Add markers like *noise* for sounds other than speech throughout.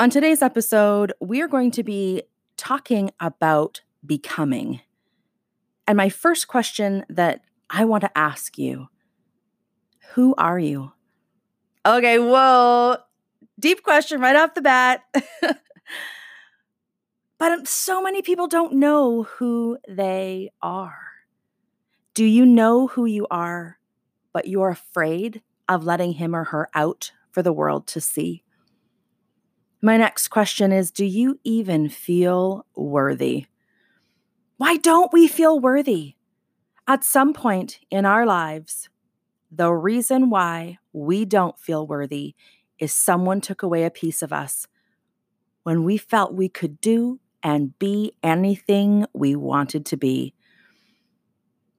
On today's episode, we are going to be talking about becoming. And my first question that I want to ask you who are you? Okay, whoa, deep question right off the bat. *laughs* but um, so many people don't know who they are. Do you know who you are, but you're afraid of letting him or her out for the world to see? My next question is Do you even feel worthy? Why don't we feel worthy? At some point in our lives, the reason why we don't feel worthy is someone took away a piece of us when we felt we could do and be anything we wanted to be.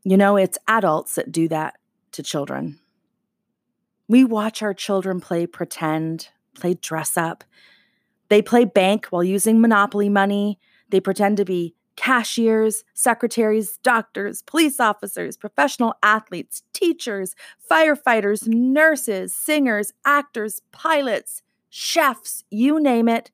You know, it's adults that do that to children. We watch our children play pretend, play dress up, they play bank while using Monopoly money. They pretend to be cashiers, secretaries, doctors, police officers, professional athletes, teachers, firefighters, nurses, singers, actors, pilots, chefs, you name it.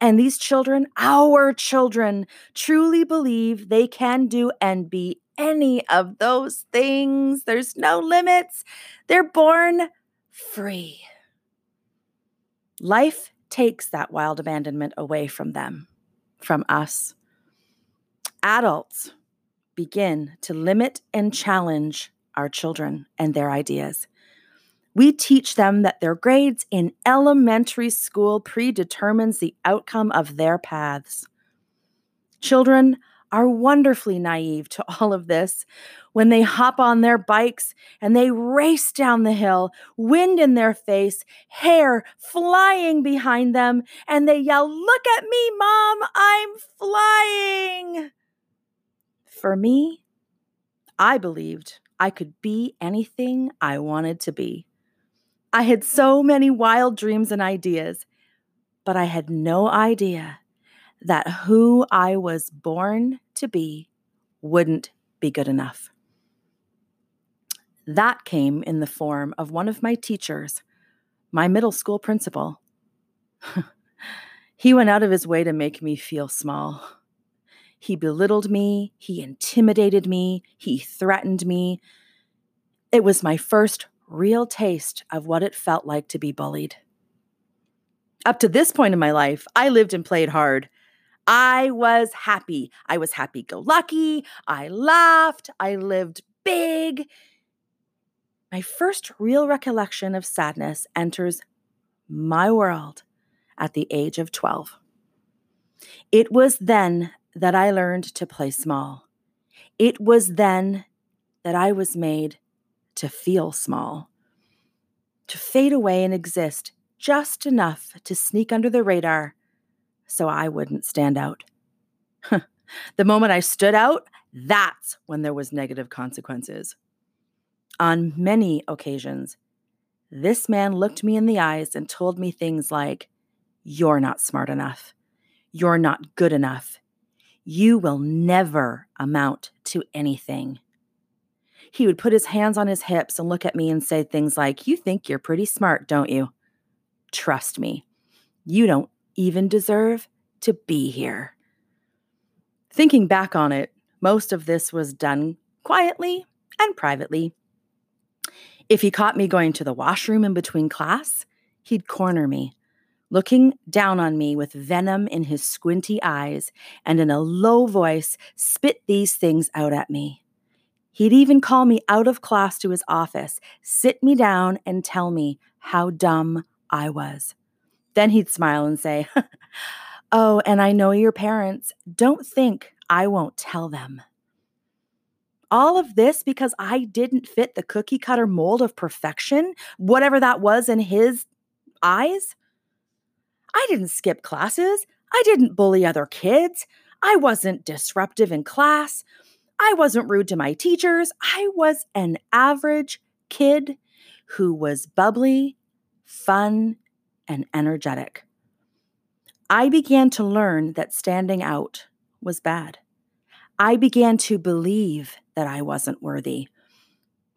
And these children, our children, truly believe they can do and be any of those things. There's no limits. They're born free. Life takes that wild abandonment away from them, from us. Adults begin to limit and challenge our children and their ideas. We teach them that their grades in elementary school predetermines the outcome of their paths. Children are wonderfully naive to *laughs* all of this when they hop on their bikes and they race down the hill, wind in their face, hair flying behind them, and they yell, Look at me, Mom, I'm flying. For me, I believed I could be anything I wanted to be. I had so many wild dreams and ideas, but I had no idea that who I was born to be wouldn't be good enough. That came in the form of one of my teachers, my middle school principal. *laughs* he went out of his way to make me feel small. He belittled me, he intimidated me, he threatened me. It was my first real taste of what it felt like to be bullied. Up to this point in my life, I lived and played hard. I was happy. I was happy go lucky. I laughed. I lived big. My first real recollection of sadness enters my world at the age of 12. It was then that I learned to play small. It was then that I was made to feel small, to fade away and exist just enough to sneak under the radar so I wouldn't stand out. the moment I stood out, that's when there was negative consequences. On many occasions, this man looked me in the eyes and told me things like, You're not smart enough. You're not good enough. You will never amount to anything. He would put his hands on his hips and look at me and say things like, You think you're pretty smart, don't you? Trust me, you don't even deserve to be here. Thinking back on it, most of this was done quietly and privately. If he caught me going to the washroom in between class, he'd corner me, looking down on me with venom in his squinty eyes, and in a low voice spit these things out at me. He'd even call me out of class to his office, sit me down, and tell me how dumb I was. Then he'd smile and say, *laughs* Oh, and I know your parents. Don't think I won't tell them. All of this because I didn't fit the cookie cutter mold of perfection, whatever that was in his eyes. I didn't skip classes. I didn't bully other kids. I wasn't disruptive in class. I wasn't rude to my teachers. I was an average kid who was bubbly, fun, and energetic. I began to learn that standing out was bad. I began to believe that I wasn't worthy.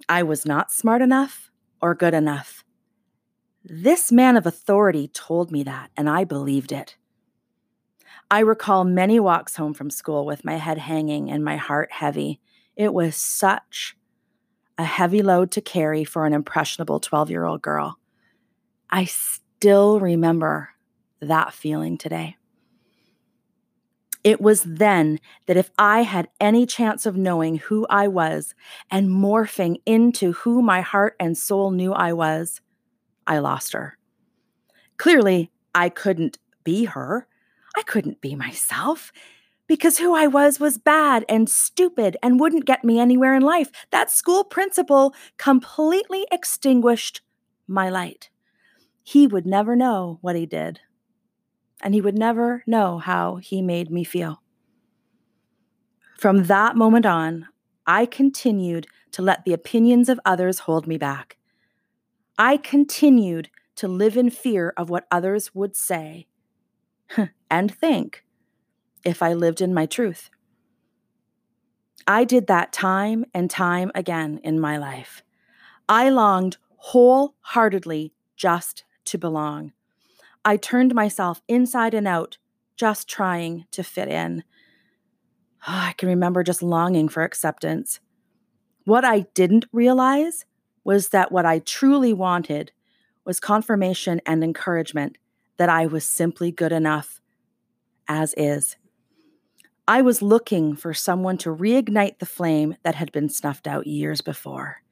I was not smart enough or good enough. This man of authority told me that, and I believed it. I recall many walks home from school with my head hanging and my heart heavy. It was such a heavy load to carry for an impressionable 12 year old girl. I still remember that feeling today. It was then that if I had any chance of knowing who I was and morphing into who my heart and soul knew I was, I lost her. Clearly, I couldn't be her. I couldn't be myself because who I was was bad and stupid and wouldn't get me anywhere in life. That school principal completely extinguished my light. He would never know what he did, and he would never know how he made me feel. From that moment on, I continued to let the opinions of others hold me back. I continued to live in fear of what others would say *laughs* and think if I lived in my truth. I did that time and time again in my life. I longed wholeheartedly just to belong. I turned myself inside and out, just trying to fit in. Oh, *sighs* I can remember just longing for acceptance. What I didn't realize was that what I truly wanted was confirmation and encouragement that I was simply good enough as is. I was looking for someone to reignite the flame that had been snuffed out years before.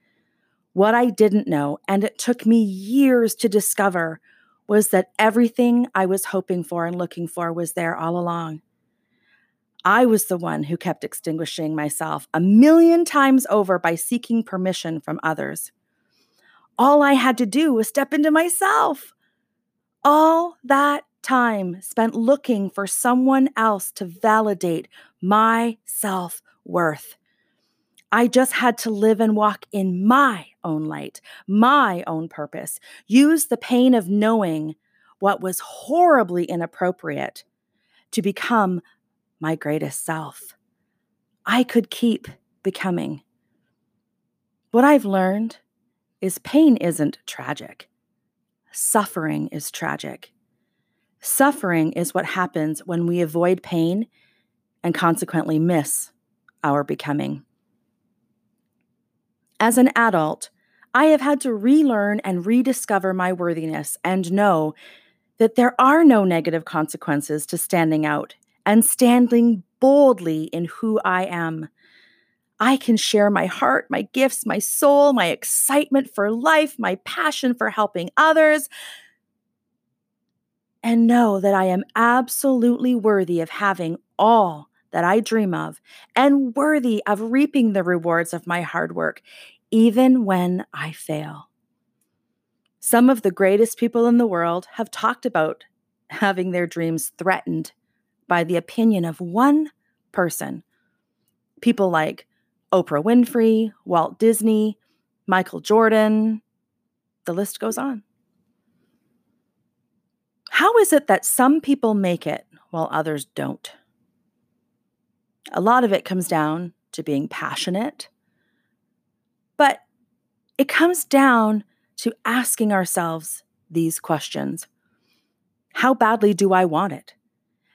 What I didn't know, and it took me years to discover, was that everything I was hoping for and looking for was there all along. I was the one who kept extinguishing myself a million times over by seeking permission from others. All I had to do was step into myself. All that time spent looking for someone else to validate my self worth. I just had to live and walk in my own light, my own purpose, use the pain of knowing what was horribly inappropriate to become my greatest self. I could keep becoming. What I've learned is pain isn't tragic, suffering is tragic. Suffering is what happens when we avoid pain and consequently miss our becoming. As an adult, I have had to relearn and rediscover my worthiness and know that there are no negative consequences to standing out and standing boldly in who I am. I can share my heart, my gifts, my soul, my excitement for life, my passion for helping others, and know that I am absolutely worthy of having all that I dream of and worthy of reaping the rewards of my hard work, even when I fail. Some of the greatest people in the world have talked about having their dreams threatened by the opinion of one person. People like Oprah Winfrey, Walt Disney, Michael Jordan, the list goes on. How is it that some people make it while others don't? A lot of it comes down to being passionate, but it comes down to asking ourselves these questions How badly do I want it?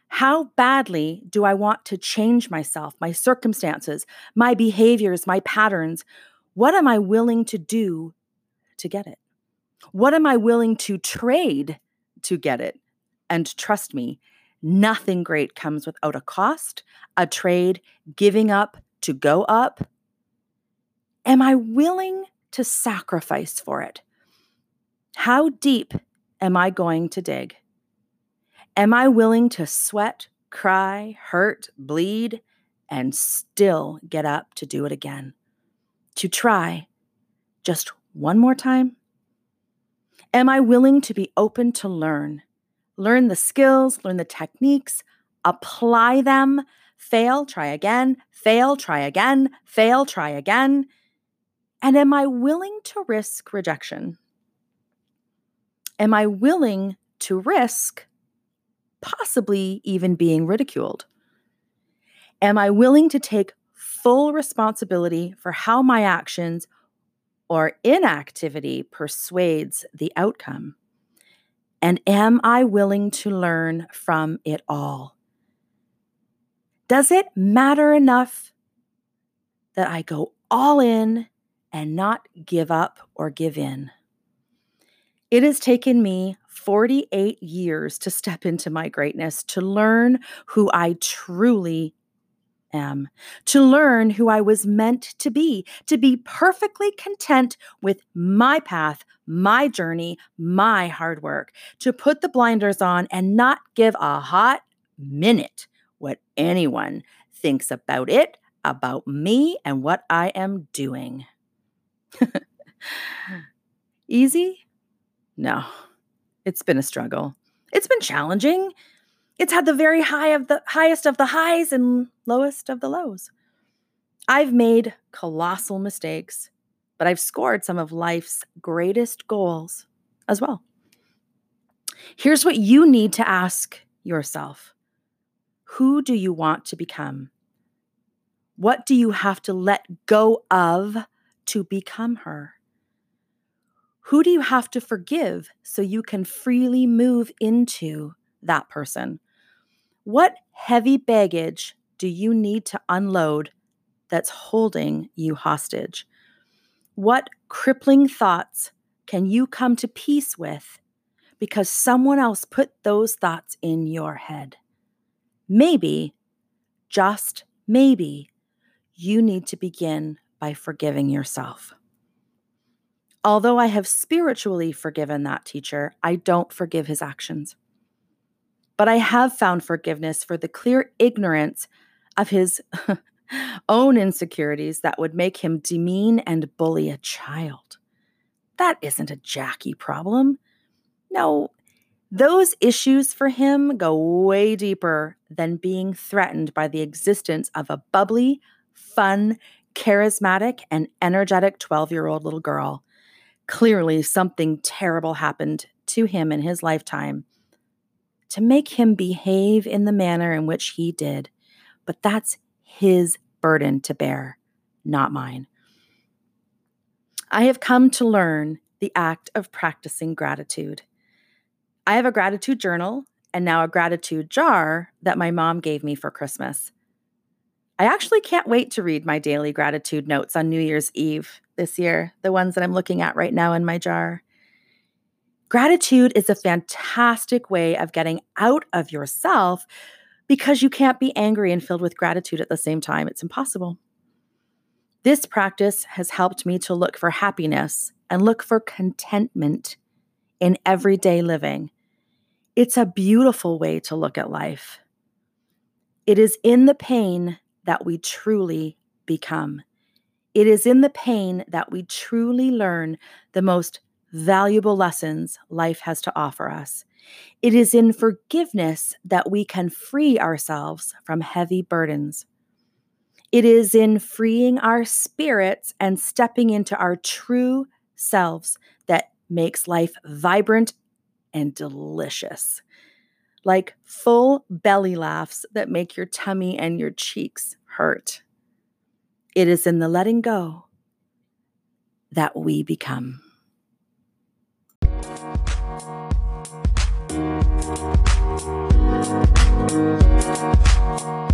How badly do I want to change myself, my circumstances, my behaviors, my patterns? What am I willing to do to get it? What am I willing to trade to get it. And trust me, nothing great comes without a cost, a trade, giving up to go up. Am I willing to sacrifice for it? How deep am I going to dig? Am I willing to sweat, cry, hurt, bleed, and still get up to do it again? To try just one more time? Am I willing to be open to learn? Learn the skills, learn the techniques, apply them, fail, try again, fail, try again, fail, try again. And am I willing to risk rejection? Am I willing to risk possibly even being ridiculed? Am I willing to take full responsibility for how my actions or inactivity persuades the outcome. And am I willing to learn from it all? Does it matter enough that I go all in and not give up or give in? It has taken me 48 years to step into my greatness, to learn who I truly am, to learn who I was meant to be, to be perfectly content with my path, my journey, my hard work, to put the blinders on and not give a hot minute what anyone thinks about it, about me, and what I am doing. Hmm. Easy? No, it's been a struggle. It's been challenging. It's had the very high of the highest of the highs and lowest of the lows. I've made colossal mistakes, but I've scored some of life's greatest goals as well. Here's what you need to ask yourself Who do you want to become? What do you have to let go of to become her? Who do you have to forgive so you can freely move into that person? What heavy baggage do you need to unload that's holding you hostage? What crippling thoughts can you come to peace with because someone else put those thoughts in your head? Maybe, just maybe, you need to begin by forgiving yourself. Although I have spiritually forgiven that teacher, I don't forgive his actions. But I have found forgiveness for the clear ignorance of his *laughs* own insecurities that would make him demean and bully a child. That isn't a Jackie problem. No, those issues for him go way deeper than being threatened by the existence of a bubbly, fun, charismatic, and energetic 12 year old little girl Clearly, something terrible happened to him in his lifetime to make him behave in the manner in which he did. But that's his burden to bear, not mine. I have come to learn the act of practicing gratitude. I have a gratitude journal and now a gratitude jar that my mom gave me for Christmas. I actually can't wait to read my daily gratitude notes on New Year's Eve this year, the ones that I'm looking at right now in my jar. Gratitude is a fantastic way of getting out of yourself because you can't be angry and filled with gratitude at the same time. It's impossible. This practice has helped me to look for happiness and look for contentment in everyday living. It's a beautiful way to look at life. It is in the pain that we truly become. It is in the pain that we truly learn the most valuable lessons life has to offer us. It is in forgiveness that we can free ourselves from heavy burdens. It is in freeing our spirits and stepping into our true selves that makes life vibrant and delicious like full belly laughs that make your tummy and your cheeks hurt. It is in the letting go that we become. Thank you.